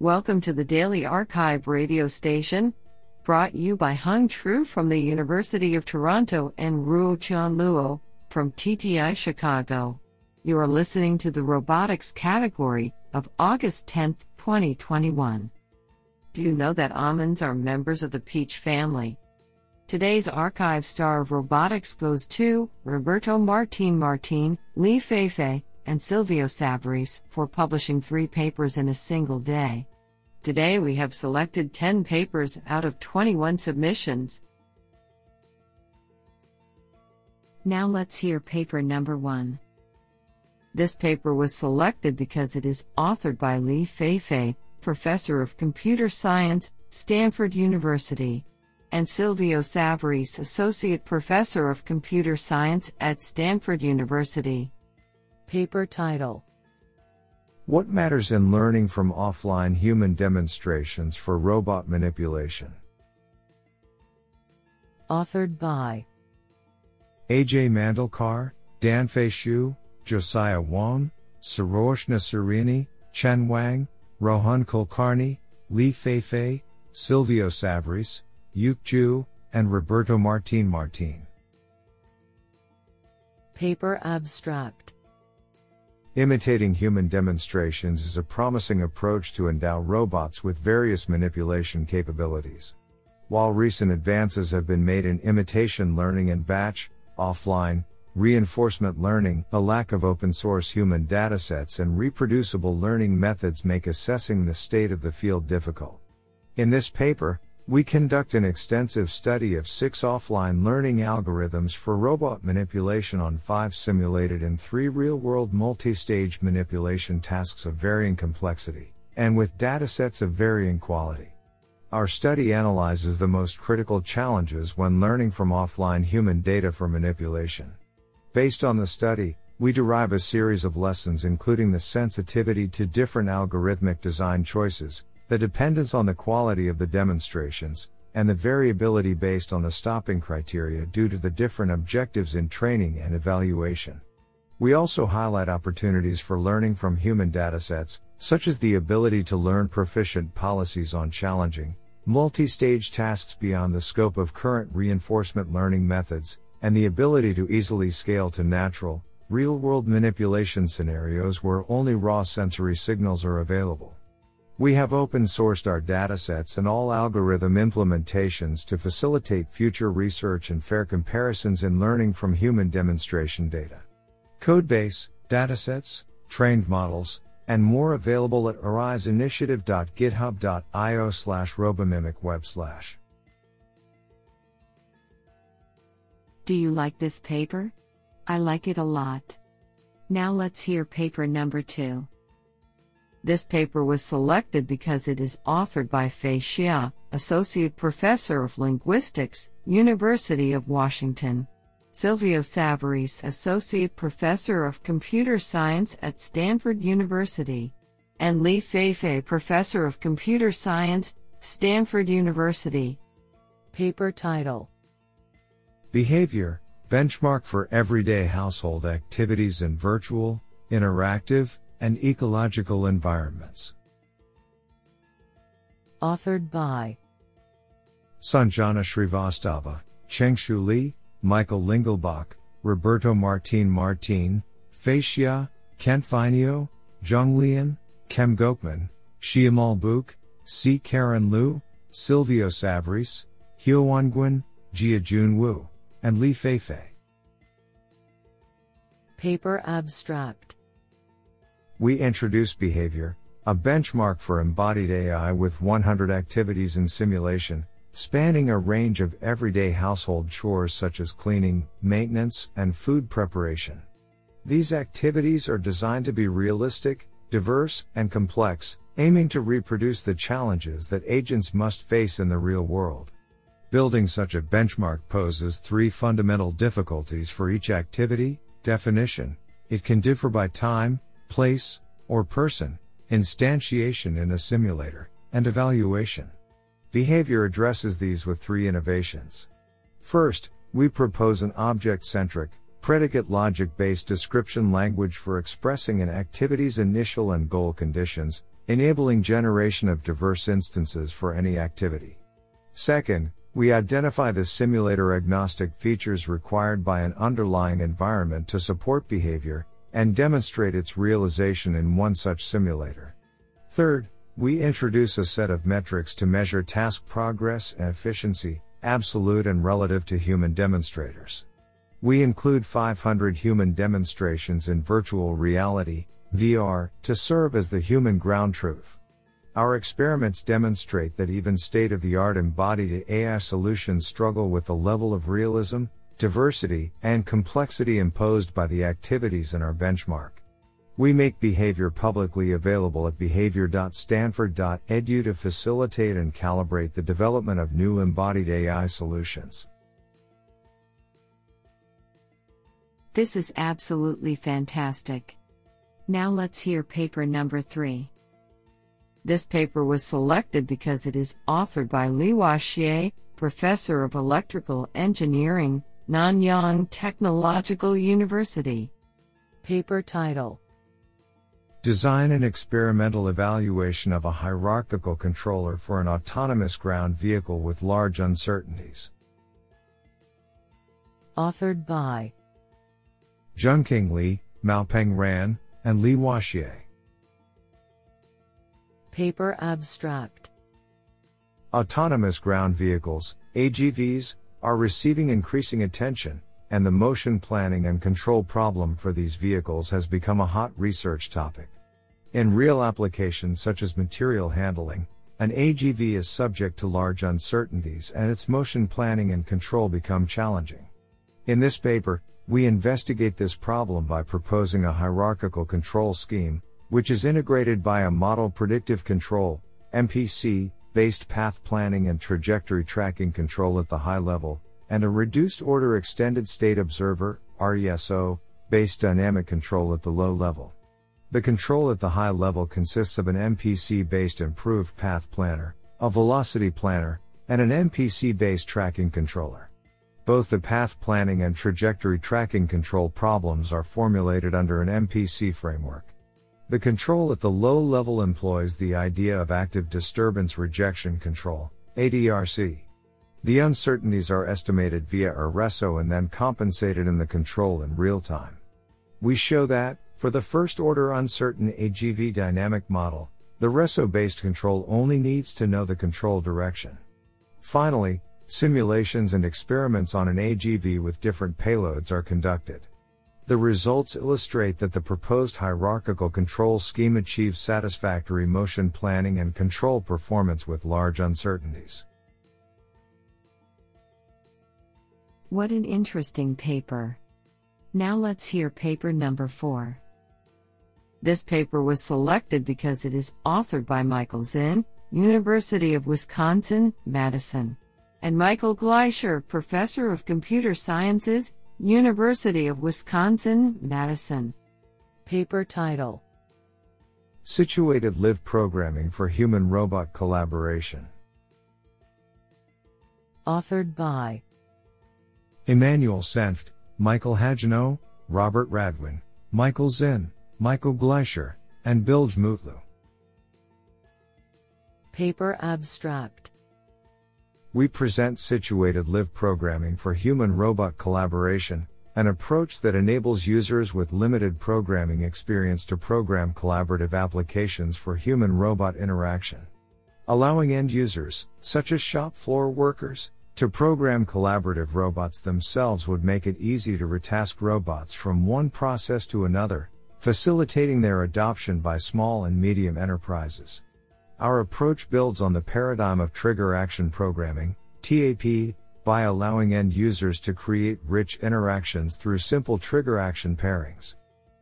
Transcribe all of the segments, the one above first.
Welcome to the Daily arXiv radio station, brought you by Hung Tru from the University of Toronto and Ruo Chan Luo from TTI Chicago. You are listening to the robotics category of August 10, 2021. Do you know that almonds are members of the peach family? Today's arXiv star of robotics goes to Roberto Martin Martin, Li Feifei, and Silvio Savarese for publishing three papers in a single day. Today we have selected 10 papers out of 21 submissions. Now let's hear paper number one. This paper was selected because it is authored by Li Feifei, Professor of Computer Science, Stanford University, and Silvio Savarese, Associate Professor of Computer Science at Stanford University. Paper title What matters in learning from offline human demonstrations for robot manipulation? Authored by Ajay Mandlekar, Danfei Xu, Josiah Wong, Soroush Nasiriany, Chen Wang, Rohan Kulkarni, Li Feifei, Silvio Savarese, Yuke Zhu, and Roberto Martin Martin. Paper Abstract Imitating human demonstrations is a promising approach to endow robots with various manipulation capabilities. While recent advances have been made in imitation learning and batch, offline, reinforcement learning, a lack of open source human datasets and reproducible learning methods make assessing the state of the field difficult. In this paper, we conduct an extensive study of six offline learning algorithms for robot manipulation on five simulated and three real world multi stage manipulation tasks of varying complexity, and with datasets of varying quality. Our study analyzes the most critical challenges when learning from offline human data for manipulation. Based on the study, we derive a series of lessons including the sensitivity to different algorithmic design choices, the dependence on the quality of the demonstrations, and the variability based on the stopping criteria due to the different objectives in training and evaluation. We also highlight opportunities for learning from human datasets, such as the ability to learn proficient policies on challenging, multi stage tasks beyond the scope of current reinforcement learning methods, and the ability to easily scale to natural, real world manipulation scenarios where only raw sensory signals are available. We have open sourced our datasets and all algorithm implementations to facilitate future research and fair comparisons in learning from human demonstration data. Codebase, datasets, trained models, and more available at ariseinitiative.github.io slash robomimic web slash. Do you like this paper? I like it a lot. Now let's hear paper number two. This paper was selected because it is authored by Fei Xia, Associate Professor of Linguistics, University of Washington. Silvio Savarese, Associate Professor of Computer Science at Stanford University. And Li Feifei, Professor of Computer Science, Stanford University. Paper title Behavior Benchmark for Everyday Household Activities in Virtual, Interactive, and ecological environments. Authored by Sanjana Shrivastava, Chengshu Li, Michael Lingelbach, Roberto Martin Martin, Fei Xia, Kent Vainio, Zheng Lian, Cem Gokmen, Shyamal Buch, C. Karen Liu, Silvio Savarese, Hyowon Gweon, Jia Jun Wu, and Li Feifei. Paper Abstract we introduce behavior, a benchmark for embodied AI with 100 activities in simulation, spanning a range of everyday household chores such as cleaning, maintenance, and food preparation. These activities are designed to be realistic, diverse, and complex, aiming to reproduce the challenges that agents must face in the real world. Building such a benchmark poses three fundamental difficulties for each activity definition, it can differ by time, place, or person, instantiation in a simulator, and evaluation. Behavior addresses these with three innovations. First, we propose an object centric, predicate logic based description language for expressing an activity's initial and goal conditions, enabling generation of diverse instances for any activity. Second, we identify the simulator agnostic features required by an underlying environment to support behavior, and demonstrate its realization in one such simulator. Third, we introduce a set of metrics to measure task progress and efficiency, absolute and relative to human demonstrators. We include 500 human demonstrations in virtual reality, VR, to serve as the human ground truth. Our experiments demonstrate that even state of the art embodied AI solutions struggle with the level of realism, diversity, and complexity imposed by the activities in our benchmark. We make behavior publicly available at behavior.stanford.edu to facilitate and calibrate the development of new embodied AI solutions. This is absolutely fantastic. Now let's hear paper number three. This paper was selected because it is authored by Lihua Xie, Professor of Electrical Engineering, Nanyang Technological University. Paper title Design and experimental evaluation of a hierarchical controller for an autonomous ground vehicle with large uncertainties. Authored by Junqing Li, Maopeng Ran, and Li Xie. Paper Abstract Autonomous ground vehicles, AGVs, are receiving increasing attention, and the motion planning and control problem for these vehicles has become a hot research topic. In real applications such as material handling, an AGV is subject to large uncertainties and its motion planning and control become challenging. In this paper, we investigate this problem by proposing a hierarchical control scheme, which is integrated by a model predictive control, MPC, based path planning and trajectory tracking control at the high level, and a reduced order extended state observer, RESO, based dynamic control at the low level. The control at the high level consists of an MPC based improved path planner, a velocity planner, and an MPC based tracking controller. Both the path planning and trajectory tracking control problems are formulated under an MPC framework. The control at the low level employs the idea of active disturbance rejection control, ADRC. The uncertainties are estimated via RESO and then compensated in the control in real time. We show that, for the first order uncertain AGV dynamic model, the RESO based control only needs to know the control direction. Finally, simulations and experiments on an AGV with different payloads are conducted. The results illustrate that the proposed hierarchical control scheme achieves satisfactory motion planning and control performance with large uncertainties. What an interesting paper. Now let's hear paper number 4. This paper was selected because it is authored by Michael Zinn, University of Wisconsin, Madison, and Michael Gleicher, Professor of Computer Sciences, University of Wisconsin, Madison. Paper title Situated Live Programming for Human Robot Collaboration. Authored by Emmanuel Senft, Michael Hagenow, Robert Radwin, Michael Zinn, Michael Gleicher, and Bilge Mutlu. Paper Abstract we present situated live programming for human robot collaboration, an approach that enables users with limited programming experience to program collaborative applications for human robot interaction. Allowing end users, such as shop floor workers, to program collaborative robots themselves would make it easy to retask robots from one process to another, facilitating their adoption by small and medium enterprises. Our approach builds on the paradigm of trigger action programming, TAP, by allowing end users to create rich interactions through simple trigger action pairings.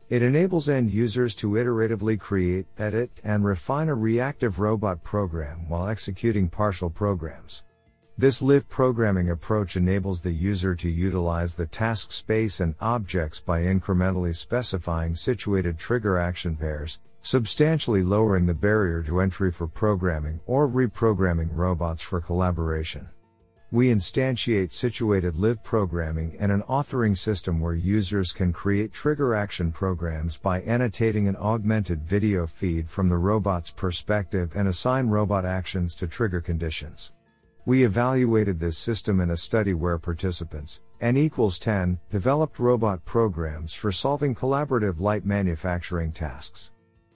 It enables end users to iteratively create, edit, and refine a reactive robot program while executing partial programs. This live programming approach enables the user to utilize the task space and objects by incrementally specifying situated trigger action pairs, substantially lowering the barrier to entry for programming or reprogramming robots for collaboration. We instantiate situated live programming in an authoring system where users can create trigger action programs by annotating an augmented video feed from the robot's perspective and assign robot actions to trigger conditions. We evaluated this system in a study where participants, N equals 10, developed robot programs for solving collaborative light manufacturing tasks.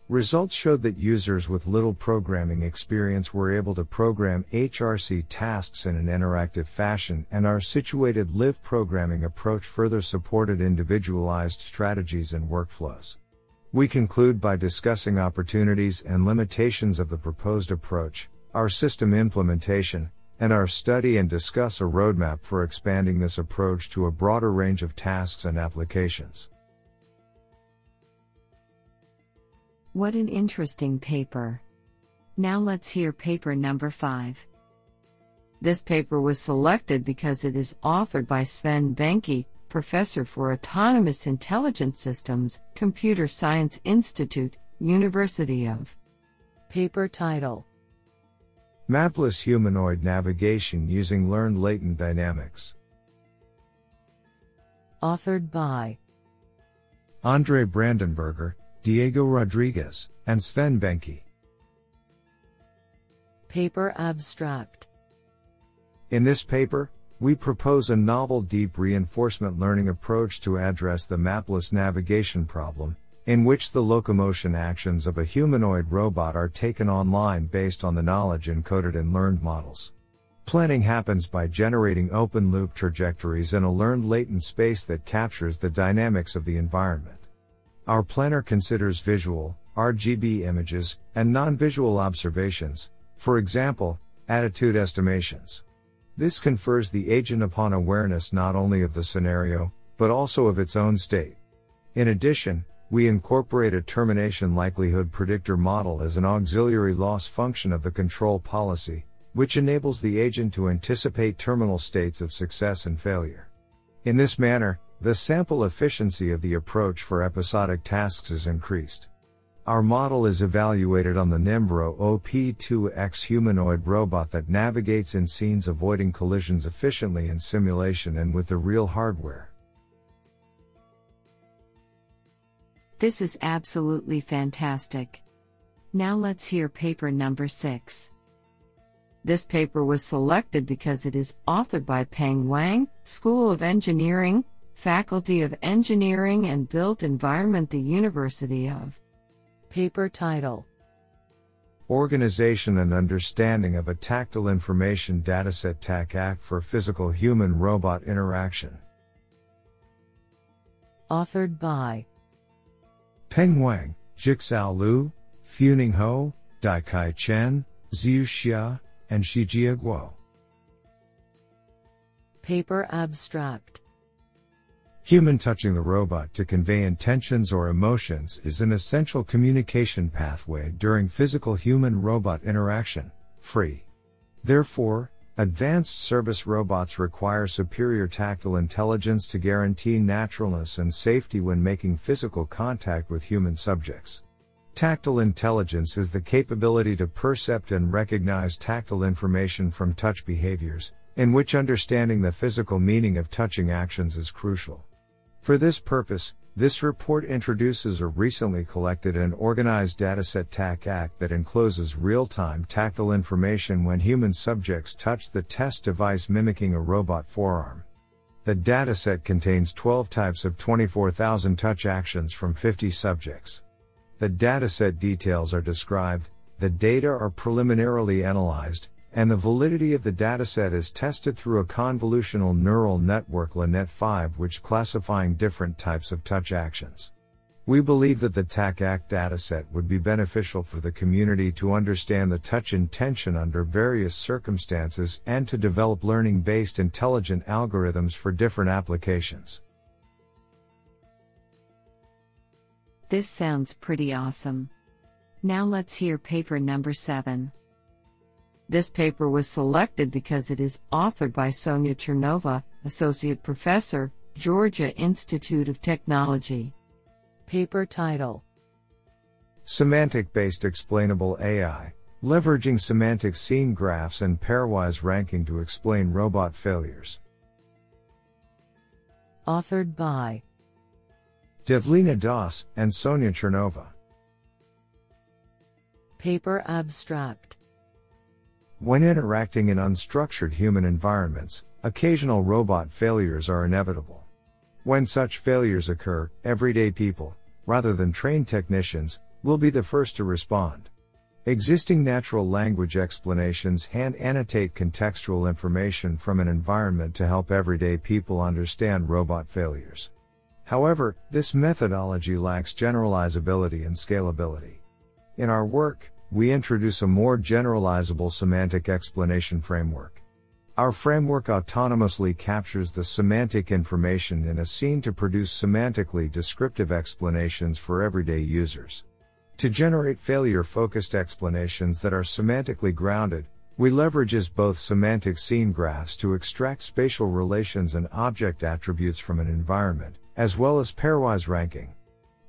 Results showed that users with little programming experience were able to program HRC tasks in an interactive fashion, and our situated live programming approach further supported individualized strategies and workflows. We conclude by discussing opportunities and limitations of the proposed approach, our system implementation, and our study and discuss a roadmap for expanding this approach to a broader range of tasks and applications. What an interesting paper. Now let's hear paper number 5. This paper was selected because it is authored by Sven Behnke, Professor for Autonomous Intelligent Systems, Computer Science Institute, University of. Paper title Mapless humanoid navigation using learned latent dynamics. Authored by Andre Brandenburger, Diego Rodriguez, and Sven Behnke. Paper Abstract In this paper, we propose a novel deep reinforcement learning approach to address the mapless navigation problem, in which the locomotion actions of a humanoid robot are taken online based on the knowledge encoded in learned models. Planning happens by generating open loop trajectories in a learned latent space that captures the dynamics of the environment. Our planner considers visual, RGB images, and non visual observations, for example, attitude estimations. This confers the agent upon awareness not only of the scenario, but also of its own state. In addition, we incorporate a termination likelihood predictor model as an auxiliary loss function of the control policy, which enables the agent to anticipate terminal states of success and failure. In this manner, the sample efficiency of the approach for episodic tasks is increased. Our model is evaluated on the Nimbro OP2X humanoid robot that navigates in scenes avoiding collisions efficiently in simulation and with the real hardware. This is absolutely fantastic. Now let's hear paper number 6. This paper was selected because it is authored by Peng Wang, School of Engineering, Faculty of Engineering and Built Environment, the University of. Paper title Organization and Understanding of a Tactile Information Dataset TAC for Physical Human Robot Interaction. Authored by Peng Wang, Jixiao Lu, Funing Ho, Daikai Chen, Ziyu Xia, and Shijia Guo. Paper Abstract Human touching the robot to convey intentions or emotions is an essential communication pathway during physical human robot interaction, free. Therefore, Advanced service robots require superior tactile intelligence to guarantee naturalness and safety when making physical contact with human subjects. Tactile intelligence is the capability to percept and recognize tactile information from touch behaviors, in which understanding the physical meaning of touching actions is crucial. For this purpose, this report introduces a recently collected and organized dataset TAC-ACT that encloses real-time tactile information when human subjects touch the test device mimicking a robot forearm. The dataset contains 12 types of 24,000 touch actions from 50 subjects. The dataset details are described, the data are preliminarily analyzed, and the validity of the dataset is tested through a convolutional neural network LeNet5 which classifying different types of touch actions. We believe that the TAC-ACT dataset would be beneficial for the community to understand the touch intention under various circumstances and to develop learning-based intelligent algorithms for different applications. This sounds pretty awesome. Now let's hear paper number 7. This paper was selected because it is authored by Sonia Chernova, Associate Professor, Georgia Institute of Technology. Paper title Semantic based explainable AI Leveraging semantic scene graphs and pairwise ranking to explain robot failures. Authored by Devleena Das and Sonia Chernova. Paper Abstract When interacting in unstructured human environments, occasional robot failures are inevitable. When such failures occur, everyday people, rather than trained technicians, will be the first to respond. Existing natural language explanations hand annotate contextual information from an environment to help everyday people understand robot failures. However, this methodology lacks generalizability and scalability. In our work, we introduce a more generalizable semantic explanation framework. Our framework autonomously captures the semantic information in a scene to produce semantically descriptive explanations for everyday users. To generate failure focused explanations that are semantically grounded, we leverages both semantic scene graphs to extract spatial relations and object attributes from an environment, as well as pairwise ranking.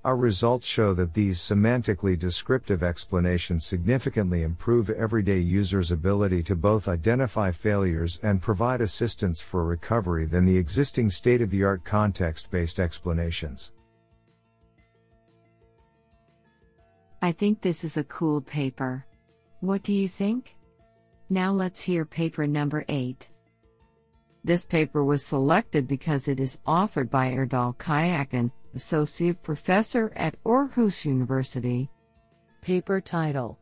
Our results show that these semantically descriptive explanations significantly improve everyday users' ability to both identify failures and provide assistance for recovery than the existing state of the art context based explanations. I think this is a cool paper. What do you think? Now let's hear paper number 8. This paper was selected because it is authored by Erdal Kayacan, Associate Professor at Aarhus University. Paper title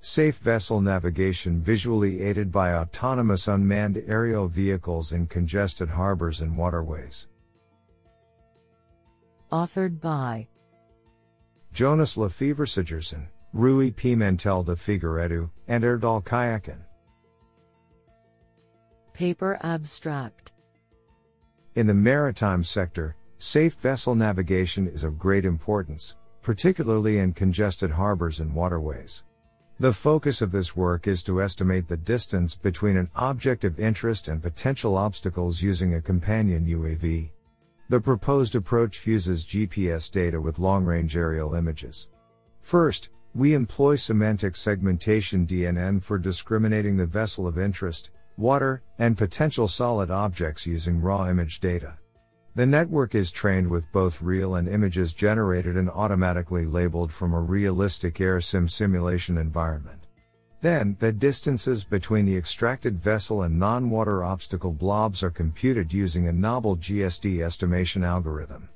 Safe Vessel Navigation Visually Aided by Autonomous Unmanned Aerial Vehicles in Congested Harbors and Waterways. Authored by Jonas Lefevre Sejersen, Rui Pimentel de Figueiredo, and Erdal Kayacan. Paper Abstract In the maritime sector, safe vessel navigation is of great importance, particularly in congested harbors and waterways. The focus of this work is to estimate the distance between an object of interest and potential obstacles using a companion UAV. The proposed approach fuses GPS data with long range aerial images. First, we employ semantic segmentation DNN for discriminating the vessel of interest, water, and potential solid objects using raw image data. The network is trained with both real and images generated and automatically labeled from a realistic AirSim simulation environment. Then, the distances between the extracted vessel and non-water obstacle blobs are computed using a novel GSD estimation algorithm.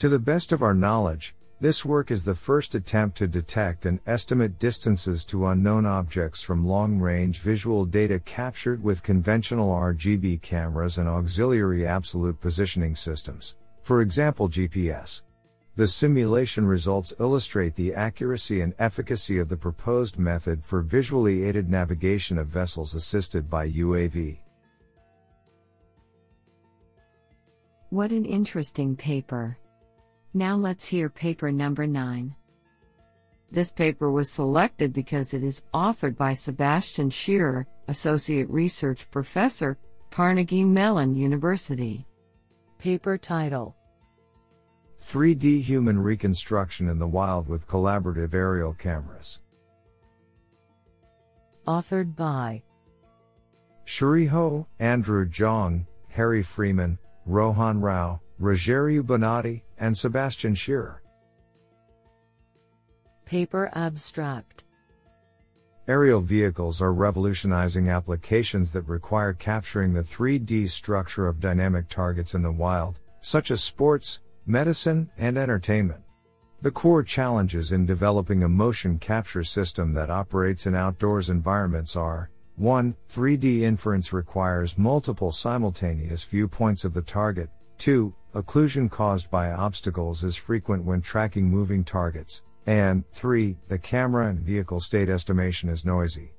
To the best of our knowledge, this work is the first attempt to detect and estimate distances to unknown objects from long-range visual data captured with conventional RGB cameras and auxiliary absolute positioning systems, for example GPS. The simulation results illustrate the accuracy and efficacy of the proposed method for visually aided navigation of vessels assisted by UAV. What an interesting paper. Now let's hear paper number 9. This paper was selected because it is authored by Sebastian Scherer, Associate Research Professor, Carnegie Mellon University. Paper title 3D human reconstruction in the wild with collaborative aerial cameras. Authored by Cherie Ho, Andrew Zhang, Harry Freeman, Rohan Rao, Rogério Bonatti, and Sebastian Scherer. Paper Abstract Aerial vehicles are revolutionizing applications that require capturing the 3D structure of dynamic targets in the wild, such as sports, medicine, and entertainment. The core challenges in developing a motion capture system that operates in outdoors environments are 1. 3D inference requires multiple simultaneous viewpoints of the target. 2. Occlusion caused by obstacles is frequent when tracking moving targets. And 3. The camera and vehicle state estimation is noisy.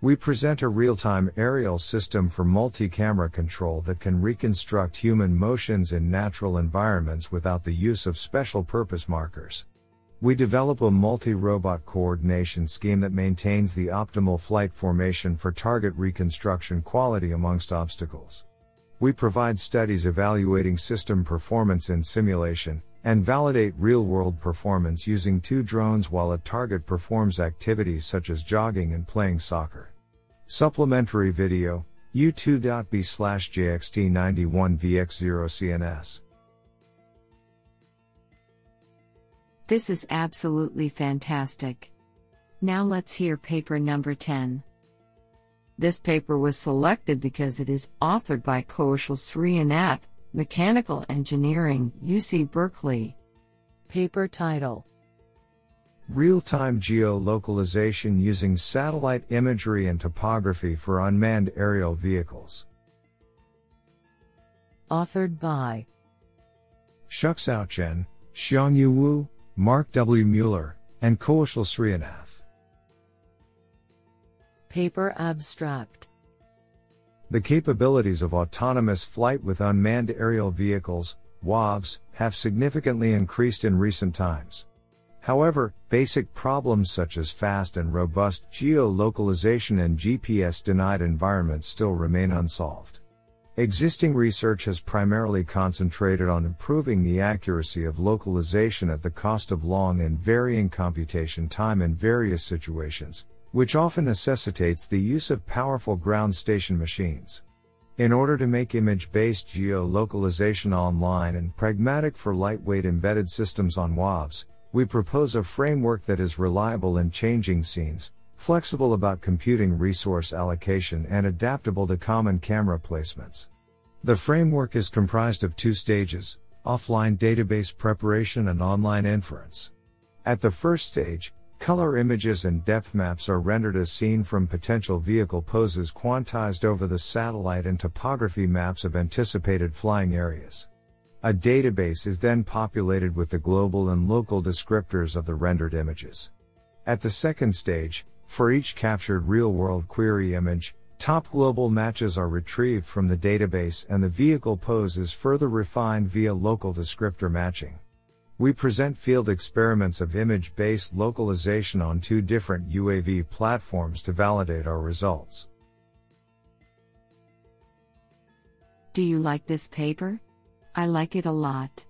We present a real-time aerial system for multi-camera control that can reconstruct human motions in natural environments without the use of special purpose markers. We develop a multi-robot coordination scheme that maintains the optimal flight formation for target reconstruction quality amongst obstacles. We provide studies evaluating system performance in simulation, and validate real world performance using two drones while a target performs activities such as jogging and playing soccer. Supplementary video youtu.be slash jxt91vx0cns. This is absolutely fantastic. Now let's hear paper number 10. This paper was selected because it is authored by Koushil Sreenath, Mechanical Engineering, UC Berkeley. Paper title Real time geolocalization using satellite imagery and topography for unmanned aerial vehicles. Authored by Shuxiao Chen, Xiangyu Wu, Mark W. Mueller, and Koushil Sreenath. Paper Abstract The capabilities of autonomous flight with unmanned aerial vehicles, UAVs, have significantly increased in recent times. However, basic problems such as fast and robust geolocalization and GPS denied environments still remain unsolved. Existing research has primarily concentrated on improving the accuracy of localization at the cost of long and varying computation time in various situations, which often necessitates the use of powerful ground station machines. In order to make image based geolocalization online and pragmatic for lightweight embedded systems on UAVs, we propose a framework that is reliable in changing scenes, flexible about computing resource allocation, and adaptable to common camera placements. The framework is comprised of two stages offline database preparation and online inference. At the first stage, color images and depth maps are rendered as seen from potential vehicle poses quantized over the satellite and topography maps of anticipated flying areas. A database is then populated with the global and local descriptors of the rendered images. At the second stage, for each captured real world query image, top global matches are retrieved from the database and the vehicle pose is further refined via local descriptor matching. We present field experiments of image based localization on two different UAV platforms to validate our results. Do you like this paper? I like it a lot.